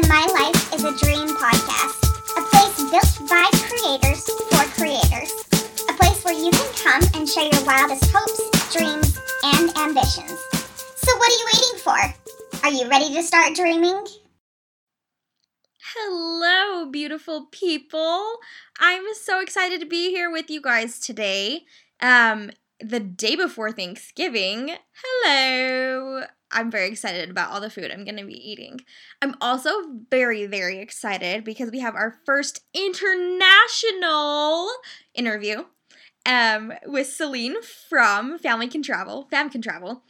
the My Life is a Dream podcast, a place built by creators for creators, a place where you can come and share your wildest hopes, dreams, and ambitions. So, what are you waiting for? Are you ready to start dreaming? Hello, beautiful people. I'm so excited to be here with you guys today. Um, the day before Thanksgiving. Hello. I'm very excited about all the food I'm going to be eating. I'm also very, very excited because we have our first international interview um, with Celine from Family Can Travel, Fam Can Travel.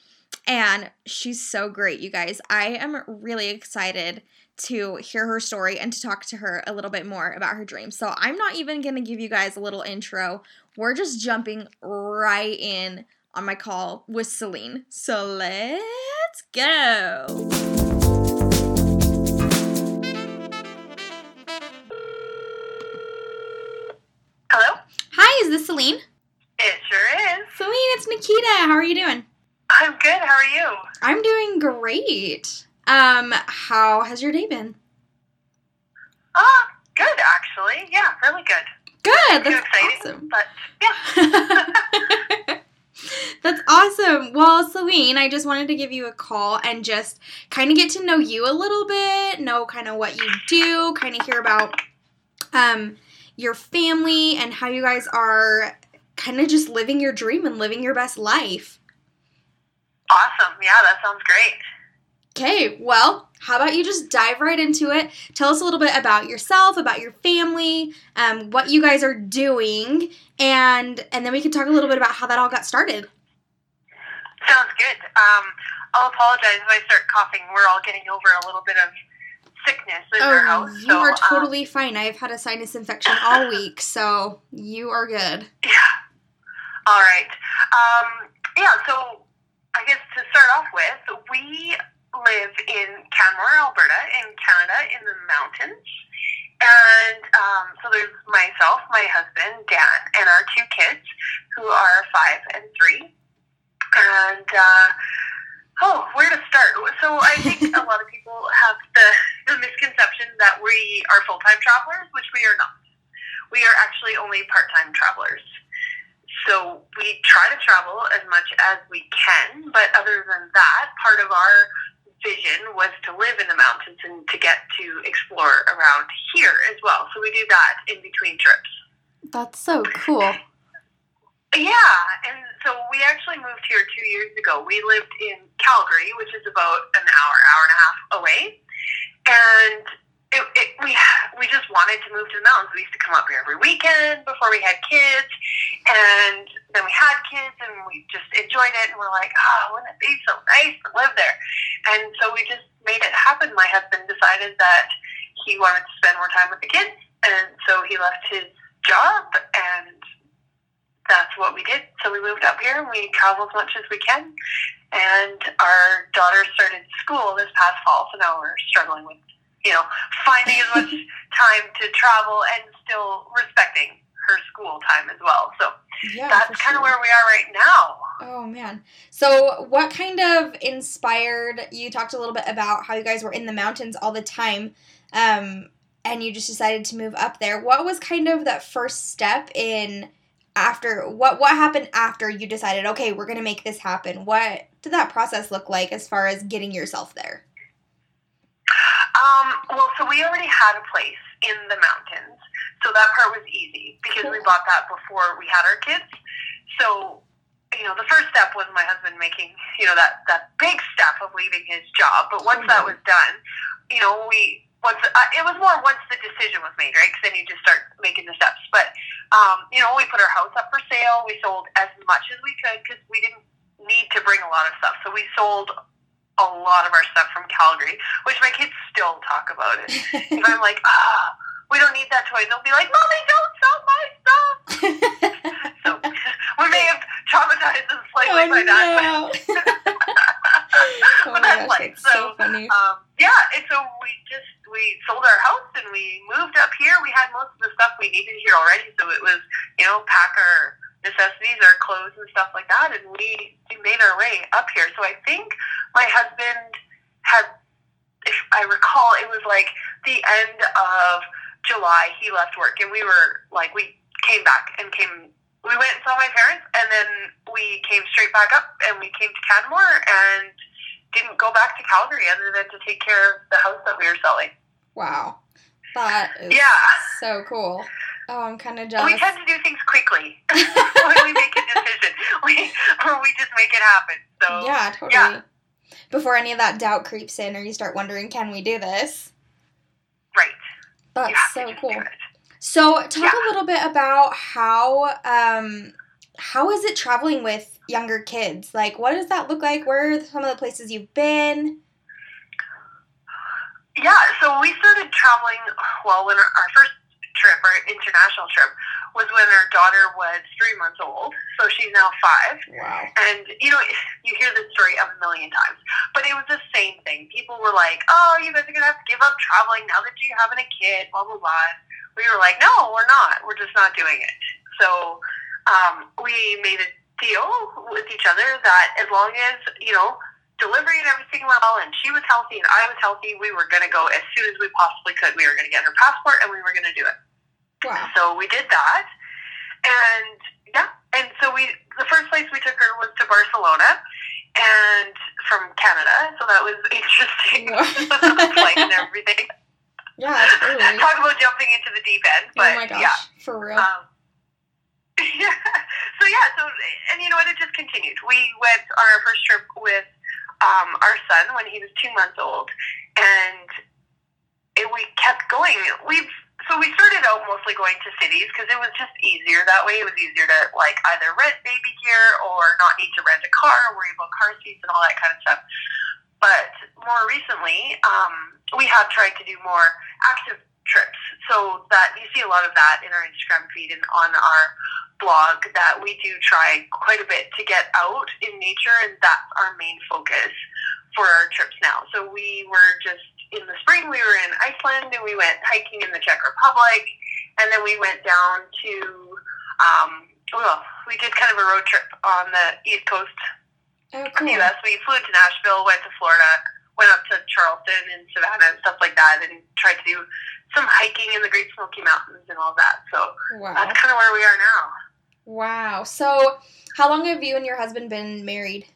And she's so great, you guys. I am really excited to hear her story and to talk to her a little bit more about her dreams. So I'm not even going to give you guys a little intro. We're just jumping right in on my call with Celine. So let's go. Hello? Hi, is this Celine? It sure is. Celine, it's Nikita. How are you doing? I'm good. How are you? I'm doing great. Um, how has your day been? Ah, good actually. Yeah, really good. Good. That's exciting, awesome. but yeah. That's awesome. Well, Celine, I just wanted to give you a call and just kind of get to know you a little bit, know kind of what you do, kind of hear about um your family and how you guys are kind of just living your dream and living your best life. awesome. Yeah, that sounds great. Okay, well, how about you just dive right into it? Tell us a little bit about yourself, about your family, um, what you guys are doing, and and then we can talk a little bit about how that all got started. Sounds good. Um, I'll apologize if I start coughing. We're all getting over a little bit of sickness in our Oh, house. you so, are um, totally fine. I've had a sinus infection all week, so you are good. yeah. All right. Um, yeah. So I guess to start off with, we live in Canmore, Alberta, in Canada, in the mountains. And um, so there's myself, my husband, Dan, and our two kids, who are five and three. And uh, oh, where to start? So I think a lot of people have the, the misconception that we are full time travelers, which we are not. We are actually only part time travelers. So we try to travel as much as we can, but other than that, part of our vision was to live in the mountains and to get to explore around here as well. So we do that in between trips. That's so cool. Yeah, and so we actually moved here two years ago. We lived in Calgary, which is about an hour, hour and a half away, and it, it, we we just wanted to move to the mountains. We used to come up here every weekend before we had kids, and then we had kids, and we just enjoyed it. And we're like, oh, wouldn't it be so nice to live there? And so we just made it happen. My husband decided that he wanted to spend more time with the kids, and so he left his job and that's what we did. So we moved up here and we travel as much as we can. And our daughter started school this past fall, so now we're struggling with, you know, finding as much time to travel and still respecting her school time as well. So Yeah, that's kind of sure. where we are right now. Oh man. So what kind of inspired you talked a little bit about how you guys were in the mountains all the time um and you just decided to move up there. What was kind of that first step in after what what happened after you decided okay, we're going to make this happen? What did that process look like as far as getting yourself there? Um, well, so we already had a place in the mountains, so that part was easy because we bought that before we had our kids. So, you know, the first step was my husband making, you know, that that big step of leaving his job. But once that was done, you know, we once uh, it was more once the decision was made, right? Because then you just start making the steps. But um, you know, we put our house up for sale. We sold as much as we could because we didn't need to bring a lot of stuff. So we sold a lot of our stuff from Calgary, which my kids still talk about it. if I'm like, ah, we don't need that toy, they'll be like, Mommy, don't sell my stuff. So we may have traumatized them slightly oh by that, but, no. oh but my that's gosh, life. that's so So, funny. um, yeah, and so we just we sold our house and we moved up here. We had most of the stuff we needed here already, so it was you know pack our necessities, our clothes and stuff like that, and we, we made our way up here. So I think my husband had if I recall it was like the end of July. He left work, and we were like, we came back and came. We went and saw my parents, and then we came straight back up, and we came to Canmore, and didn't go back to Calgary other than to take care of the house that we were selling. Wow. That is Yeah. so cool. Oh, I'm kind of jealous. We tend to do things quickly when we make a decision. We or we just make it happen. So yeah, totally. yeah. Before any of that doubt creeps in or you start wondering, can we do this? right. That's You have to so cool. So, talk Yeah. a little bit about how um how is it traveling with younger kids? Like, what does that look like? Where are some of the places you've been? Yeah, so we started traveling. Well, when our, our first trip, our international trip, was when our daughter was three months old. So she's now five. Wow. And you know, you hear this story a million times, but it was the same thing. People were like, "Oh, you guys are gonna have to give up traveling now that you're having a kid." Blah blah blah. We were like, "No, we're not. We're just not doing it." So um, we made a deal with each other that as long as you know delivery and everything went well, and she was healthy and I was healthy, we were gonna go as soon as we possibly could. We were gonna get her passport and we were gonna do it. Wow. So we did that, and yeah, and so we the first place we took her was to Barcelona, and from Canada. So that was interesting, flight and everything. Yeah, totally. Talk about jumping into the deep end, oh but my gosh, yeah. for real. Um, yeah. So yeah. So and you know what? It just continued. We went on our first trip with um, our son when he was two months old, and it, we kept going. We've so we started out mostly going to cities because it was just easier that way. It was easier to like either rent baby gear or not need to rent a car, worry about car seats and all that kind of stuff. But more recently, um, we have tried to do more active trips. So that you see a lot of that in our Instagram feed and on our blog that we do try quite a bit to get out in nature and that's our main focus for our trips now. So we were just in the spring we were in Iceland and we went hiking in the Czech Republic and then we went down to um well, we did kind of a road trip on the east coast oh, of cool. the US. We flew to Nashville, went to Florida, went up to Charleston and Savannah and stuff like that and tried to do some hiking in the Great Smoky Mountains and all that. So Wow. that's kind of where we are now. Wow. So, how long have you and your husband been married?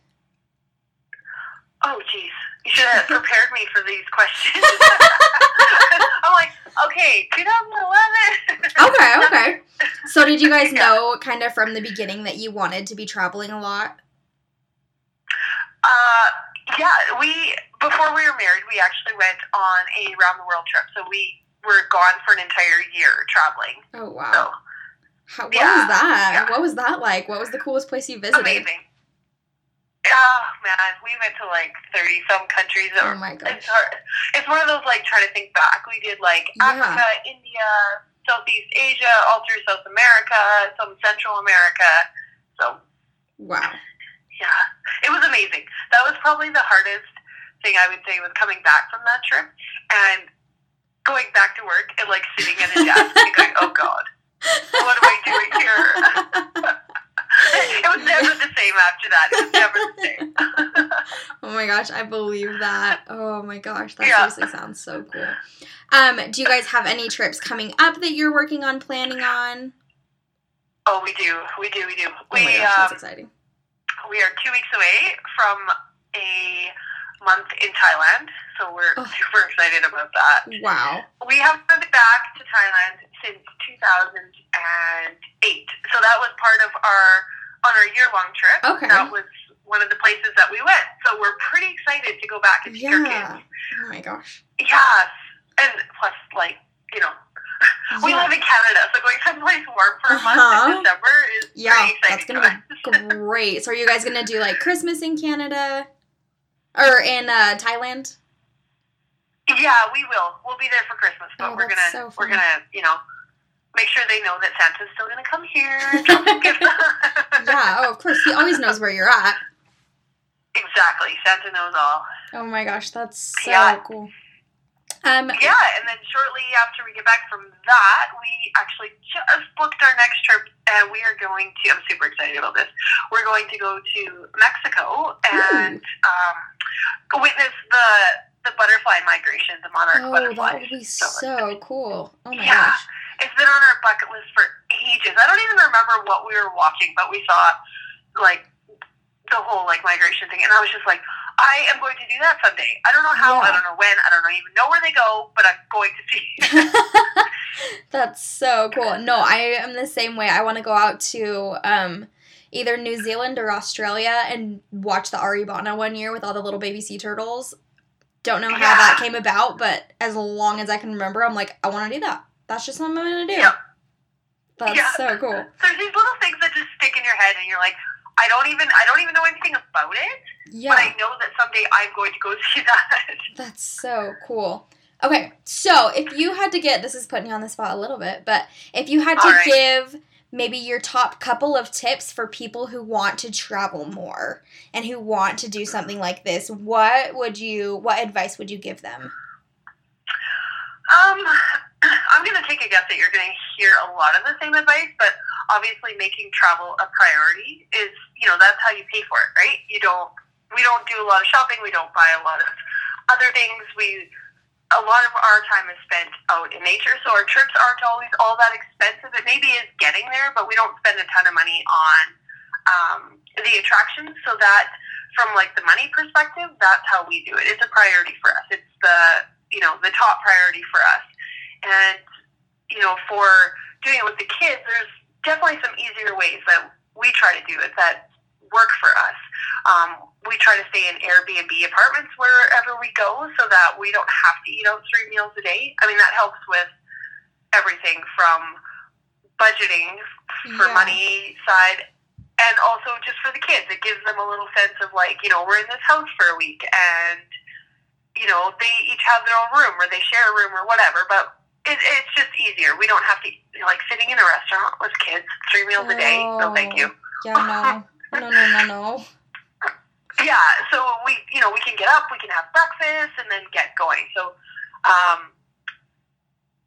Oh, geez. You should have prepared me for these questions. I'm like, okay, 2011. Okay, okay. So, did you guys know kind of from the beginning that you wanted to be traveling a lot? Uh, yeah, we, before we were married, we actually went on a round the world trip. So we were gone for an entire year traveling. Oh, wow. So How, what Yeah, was that? yeah. What was that like? What was the coolest place you visited? amazing. Oh, man, we went to like 30 some countries. Oh my gosh. It's hard. It's one of those like trying to think back. We did like Yeah. Africa, India, Southeast Asia, all through South America, some Central America. So Wow. yeah, it was amazing. That was probably the hardest thing I would say was coming back from that trip and going back to work and like sitting at a desk and going, oh God, what am I doing here? it was never the same after that. It was never the same. Oh my gosh, I believe that. Oh my gosh, that Yeah. seriously sounds so cool. Um, do you guys have any trips coming up that you're working on planning on? oh, we do, we do, we do. Oh my We gosh, that's um, exciting. we are two weeks away from a month in Thailand, so we're Oh. super excited about that. Wow. We haven't been back to Thailand since 2008. So that was part of our on our year long trip. Okay. That was one of the places that we went. So we're pretty excited to go back and see our Yeah. kids. Oh my gosh. Yes. And plus like, you know, we Yeah. live in Canada, so going someplace warm for a month Uh-huh. in December is Yeah, pretty that's gonna to be great. So are you guys gonna do like Christmas in Canada? Or in uh, Thailand? Yeah, we will. We'll be there for Christmas, but Oh, we're gonna so we're gonna you know make sure they know that Santa's still gonna come here. and drop some gifts. Yeah, oh of course. He always knows where you're at. exactly. Santa knows all. Oh my gosh, that's so Yeah. cool. Um Yeah, and then shortly after we get back from that, we actually just booked our next trip, and we are going to. I'm super excited about this. We're going to go to Mexico and um, witness the the butterfly migration, the monarch Oh, butterflies. that would be So- so cool. Oh my Yeah. gosh. It's been on our bucket list for ages. I don't even remember what we were watching, but we saw like the whole like migration thing, and I was just like, I am going to do that someday. I don't know how, I don't know when, I don't even know where they go, but I'm going to see. That's so cool. No, I am the same way. I want to go out to um, either New Zealand or Australia and watch the Arribada one year with all the little baby sea turtles. Don't know how that came about, but as long as I can remember, I'm like, I want to do that. That's just something I'm going to do. Yep. That's Yeah. so cool. There's these little things that just stick in your head, and you're like, I don't even, I don't even know anything about it, Yeah. but I know that someday I'm going to go see that. That's so cool. Okay, so if you had to get this is putting you on the spot a little bit, but if you had to right. give maybe your top couple of tips for people who want to travel more and who want to do something like this, what would you what advice would you give them? Um, I'm going to take a guess that you're going to hear a lot of the same advice, but obviously making travel a priority is, you know, that's how you pay for it, right? You don't, we don't do a lot of shopping. We don't buy a lot of other things. We, a lot of our time is spent out in nature, so our trips aren't always all that expensive. It maybe is getting there, but we don't spend a ton of money on um, the attractions. So that, from like the money perspective, that's how we do it. It's a priority for us. It's the you know the top priority for us, and you know for doing it with the kids, there's definitely some easier ways that we try to do it that work for us. Um, we try to stay in Airbnb apartments wherever we go so that we don't have to eat out three meals a day. I mean, that helps with everything from budgeting for Yeah. money side and also just for the kids. It gives them a little sense of like, you know, we're in this house for a week and, you know, they each have their own room or they share a room or whatever, but it, it's just easier. We don't have to, like sitting in a restaurant with kids three meals a day. No, thank you. Yeah, no. No, no, no, no. Yeah, so we, you know, we can get up, we can have breakfast, and then get going. So, um,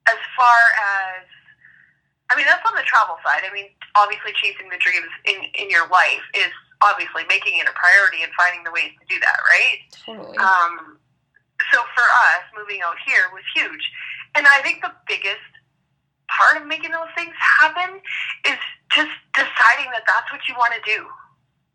as far as, I mean, that's on the travel side. I mean, obviously, chasing the dreams in in your life is obviously making it a priority and finding the ways to do that, right? Totally. Um, so for us, moving out here was huge. And I think the biggest part of making those things happen is just deciding that that's what you want to do.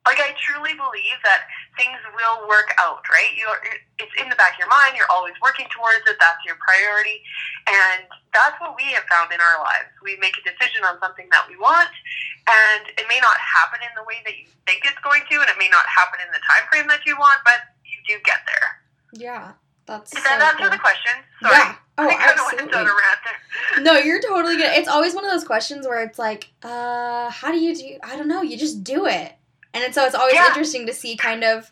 Like I truly believe that things will work out, right? You're, it's in the back of your mind. You're always working towards it. That's your priority, and that's what we have found in our lives. We make a decision on something that we want, and it may not happen in the way that you think it's going to, and it may not happen in the time frame that you want, but you do get there. yeah. That's Does so answer cool. the question? Sorry. Yeah. Oh, I absolutely. a rant there. No, you're totally good. It's always one of those questions where it's like, uh, how do you do? I don't know. You just do it, and it's, so it's always Yeah. interesting to see kind of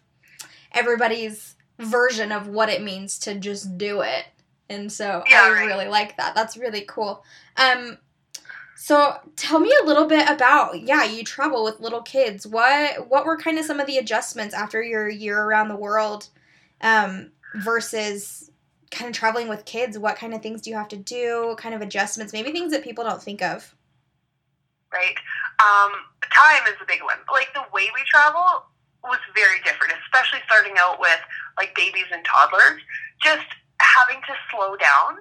everybody's version of what it means to just do it. And so Yeah, I right. really like that. That's really cool. Um, so tell me a little bit about yeah, you travel with little kids. What what were kind of some of the adjustments after your year around the world, um, versus kind of traveling with kids? What kind of things do you have to do? What kind of adjustments? Maybe things that people don't think of. right? Um, time is a big one. Like the way we travel was very different, especially starting out with like babies and toddlers. Just having to slow down.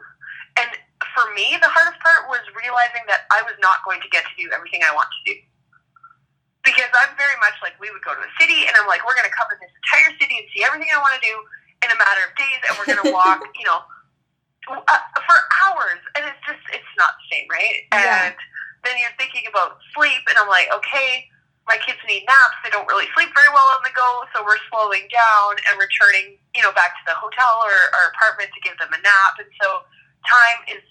And for me, the hardest part was realizing that I was not going to get to do everything I want to do. Because I'm very much like, we would go to a city and I'm like, we're going to cover this entire city and see everything I want to do in a matter of days and we're going to walk, you know, uh, for hours. And it's just, it's not the same, right? Yeah. And then you're thinking about sleep, and I'm like, okay, my kids need naps. They don't really sleep very well on the go, so we're slowing down and returning, you know, back to the hotel or, or apartment to give them a nap. And so time is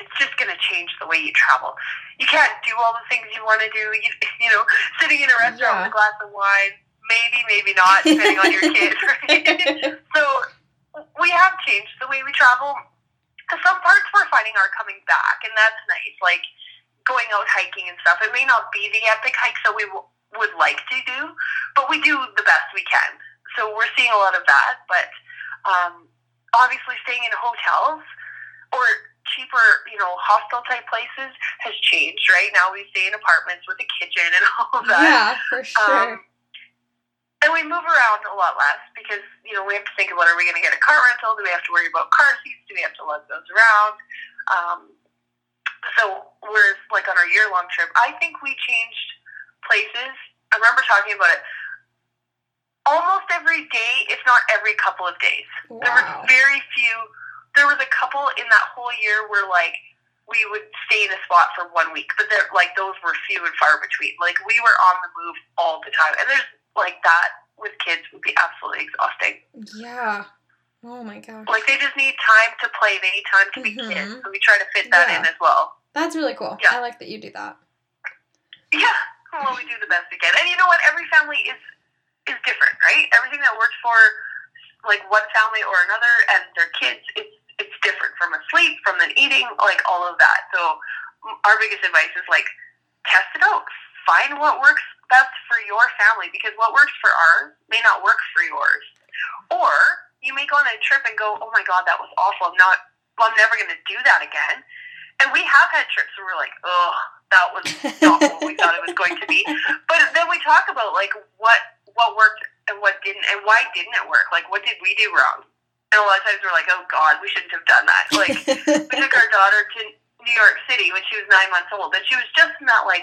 it's just going to change the way you travel. You can't do all the things you want to do. You, you know, sitting in a restaurant Yeah. with a glass of wine, maybe, maybe not, depending on your kids. Right? so we have changed the way we travel. To some parts, we're finding are coming back, and that's nice. Like going out hiking and stuff. It may not be the epic hikes that we w- would like to do, but we do the best we can. So we're seeing a lot of that. But um, obviously, staying in hotels or cheaper, you know, hostel type places has changed. Right now, we stay in apartments with a kitchen and all of that. Yeah, for sure. Um, and we move around a lot less because you know we have to think about are we going to get a car rental? Do we have to worry about car seats? Do we have to lug those around? Um, so we're like on our year long trip. I think we changed places. I remember talking about it almost every day, if not every couple of days. There were very few. There was a couple in that whole year where like we would stay in a spot for one week, but there like those were few and far between. Like we were on the move all the time, and there's like that with kids would be absolutely exhausting. Yeah. Oh my gosh. Like they just need time to play. They need time to be Mhm. kids. So we try to fit that in as well. That's really cool. Yeah. I like that you do that. Yeah. Well, we do the best we can, and you know what? Every family is is different, right? Everything that works for like one family or another, and their kids, it's it's different from a sleep, from an eating, like all of that. So our biggest advice is like test it out, find what works best for your family, because what works for ours may not work for yours, or you may go on a trip and go, oh my god, that was awful. I'm not, well, I'm never going to do that again. And we have had trips where we're like, oh, that was not what we thought it was going to be. But then we talk about like what what worked and what didn't, and why didn't it work? Like, what did we do wrong? And a lot of times we're like, oh God, we shouldn't have done that. Like, we took our daughter to New York City when she was nine months old, and she was just not like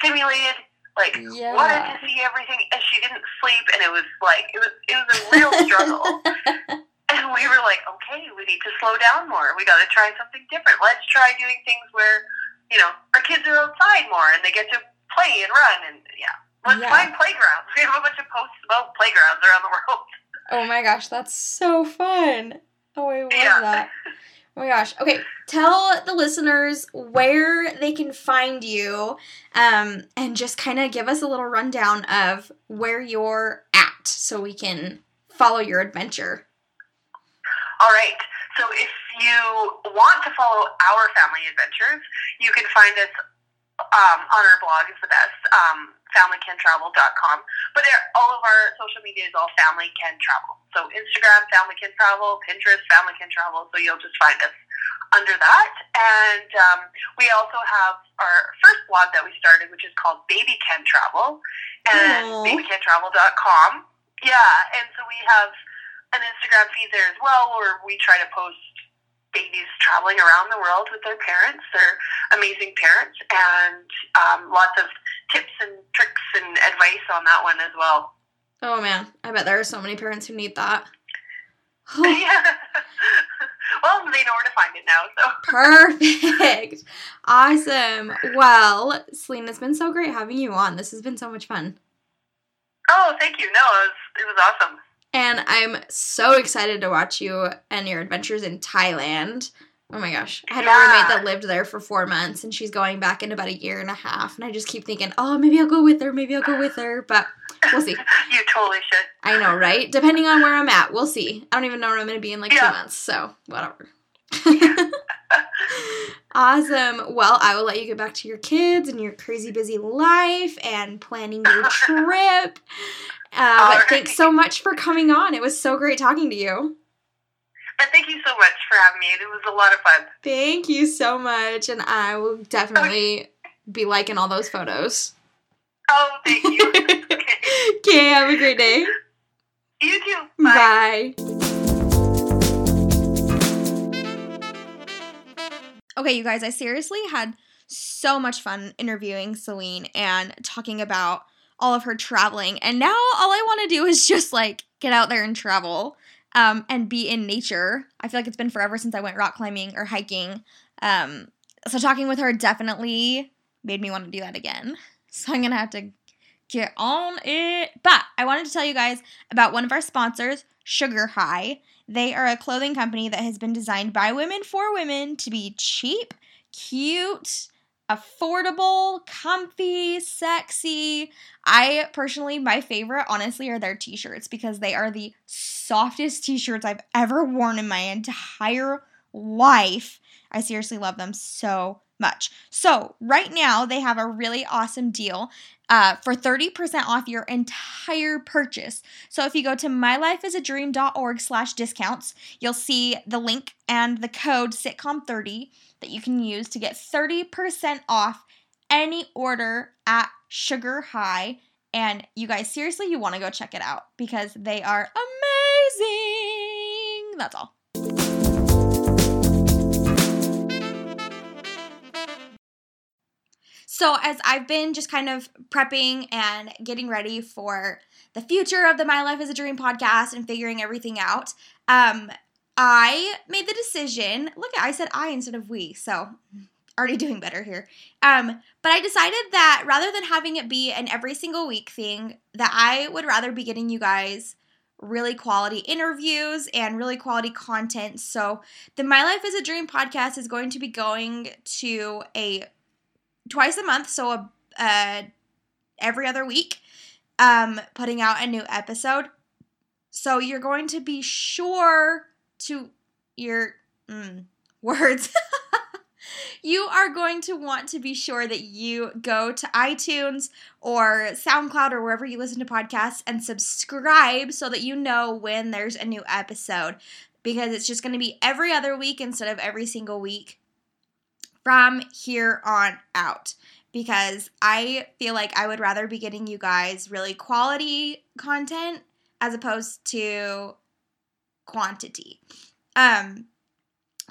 stimulated, like Yeah. wanted to see everything, and she didn't sleep, and it was like it was it was a real struggle. And we were like, okay, we need to slow down more. We got to try something different. Let's try doing things where, you know, our kids are outside more and they get to play and run. And yeah, let's Yeah. find playgrounds. We have a bunch of posts about playgrounds around the world. oh my gosh, that's so fun. Oh, I love Yeah. that. Oh my gosh. Okay, tell the listeners where they can find you um, and just kind of give us a little rundown of where you're at so we can follow your adventure. All right. So if you want to follow our family adventures, you can find us um, on our blog is the best, um, familycantravel.com. But there- all of our social media is all Family Can Travel. So Instagram, Family Can Travel, Pinterest, Family Can Travel. So you'll just find us under that. And um, we also have our first blog that we started, which is called Baby Can Travel, and Aw. babycantravel.com. Yeah, and so we have an Instagram feed there as well, where we try to post babies traveling around the world with their parents. They're amazing parents, and um, lots of tips and tricks and advice on that one as well. Oh man, I bet there are so many parents who need that. yeah. well, they know where to find it now. So Perfect. Awesome. Well, Celine, it's been so great having you on. This has been so much fun. oh, thank you. No, it was it was awesome. And I'm so excited to watch you and your adventures in Thailand. Oh my gosh. I had a roommate that lived there for four months and she's going back in about a year and a half. And I just keep thinking, oh, maybe I'll go with her. Maybe I'll go with her. But we'll see. you totally should. I know, right? Depending on where I'm at, we'll see. I don't even know where I'm going to be in like Yeah. two months. So, whatever. awesome. Well, I will let you get back to your kids and your crazy busy life and planning your trip. Uh, but thanks so much for coming on. It was so great talking to you. And thank you so much for having me. It was a lot of fun. Thank you so much. And I will definitely be liking all those photos. Oh, thank you. okay. Okay, have a great day. You too. Bye. Bye. Okay, you guys, I seriously had so much fun interviewing Celine and talking about all of her traveling. And now all I want to do is just like get out there and travel um, and be in nature. I feel like it's been forever since I went rock climbing or hiking. Um, so talking with her definitely made me want to do that again. So I'm going to have to get on it. But I wanted to tell you guys about one of our sponsors, Sugar High. They are a clothing company that has been designed by women for women to be cheap, cute, affordable, comfy, sexy. I personally, my favorite, honestly, are their t shirts because they are the softest t shirts I've ever worn in my entire life. I seriously love them so much. So, right now, they have a really awesome deal uh, for 30% off your entire purchase. So if you go to mylifeasadream.org slash discounts, you'll see the link and the code sitcom30 that you can use to get 30% off any order at Sugar High. And you guys, seriously, you want to go check it out because they are amazing. That's all. So, as I've been just kind of prepping and getting ready for the future of the My Life as a Dream podcast and figuring everything out, um, I made the decision. Look, I said I instead of we, so already doing better here. Um, but I decided that rather than having it be an every single week thing, that I would rather be getting you guys really quality interviews and really quality content. So, the My Life as a Dream podcast is going to be going to a twice a month, so a, uh, every other week, um, putting out a new episode. So, you're going to be sure to your mm, words. you are going to want to be sure that you go to iTunes or SoundCloud or wherever you listen to podcasts and subscribe so that you know when there's a new episode because it's just going to be every other week instead of every single week from here on out because I feel like I would rather be getting you guys really quality content as opposed to quantity. Um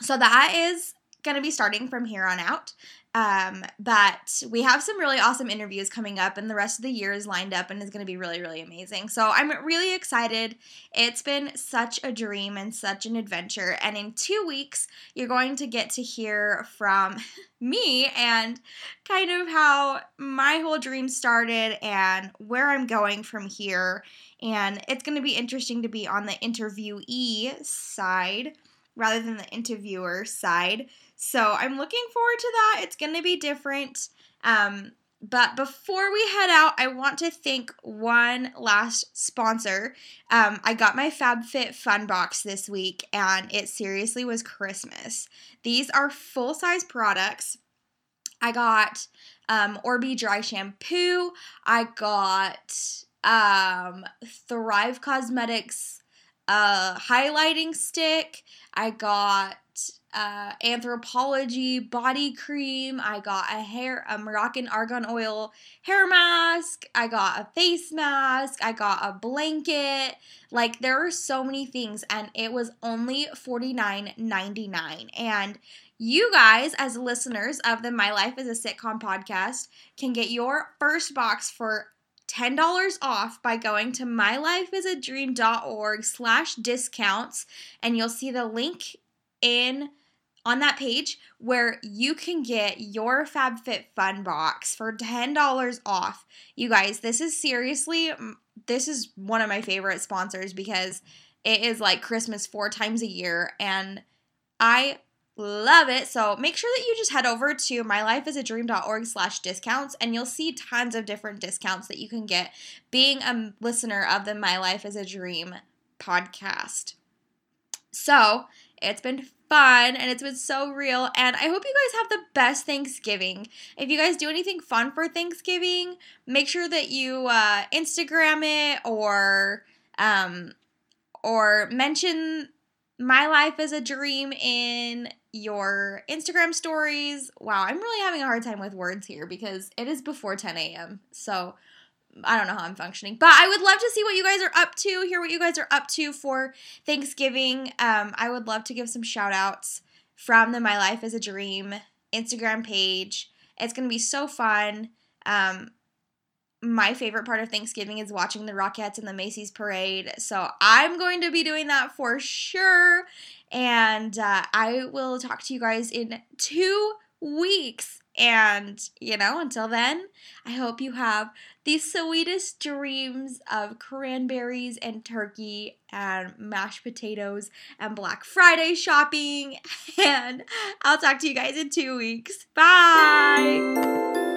so that is going to be starting from here on out. Um, but we have some really awesome interviews coming up, and the rest of the year is lined up and is going to be really, really amazing. So I'm really excited. It's been such a dream and such an adventure. And in two weeks, you're going to get to hear from me and kind of how my whole dream started and where I'm going from here. And it's going to be interesting to be on the interviewee side rather than the interviewer side. So I'm looking forward to that. It's going to be different. Um, but before we head out, I want to thank one last sponsor. Um, I got my FabFitFun Box this week, and it seriously was Christmas. These are full size products. I got um, Oribe Dry Shampoo. I got um, Thrive Cosmetics uh, highlighting stick. I got uh, Anthropologie body cream. I got a hair, a Moroccan argan oil hair mask. I got a face mask. I got a blanket. Like there are so many things, and it was only forty nine ninety nine. And you guys, as listeners of the My Life as a Sitcom podcast, can get your first box for $10 off by going to mylifeasadream.org slash discounts and you'll see the link in on that page where you can get your FabFit Fun box for $10 off. You guys, this is seriously this is one of my favorite sponsors because it is like Christmas four times a year and I love it. So make sure that you just head over to mylifeasadream.org slash discounts and you'll see tons of different discounts that you can get being a listener of the My Life is a Dream podcast. So it's been fun and it's been so real. And I hope you guys have the best Thanksgiving. If you guys do anything fun for Thanksgiving, make sure that you uh, Instagram it or um, or mention my life is a dream in your Instagram stories. Wow, I'm really having a hard time with words here because it is before 10 a.m. So I don't know how I'm functioning, but I would love to see what you guys are up to, hear what you guys are up to for Thanksgiving. Um, I would love to give some shout outs from the My Life is a Dream Instagram page. It's going to be so fun. Um, my favorite part of Thanksgiving is watching the Rockettes and the Macy's parade. So I'm going to be doing that for sure. And uh, I will talk to you guys in two weeks. And, you know, until then, I hope you have the sweetest dreams of cranberries and turkey and mashed potatoes and Black Friday shopping. And I'll talk to you guys in two weeks. Bye.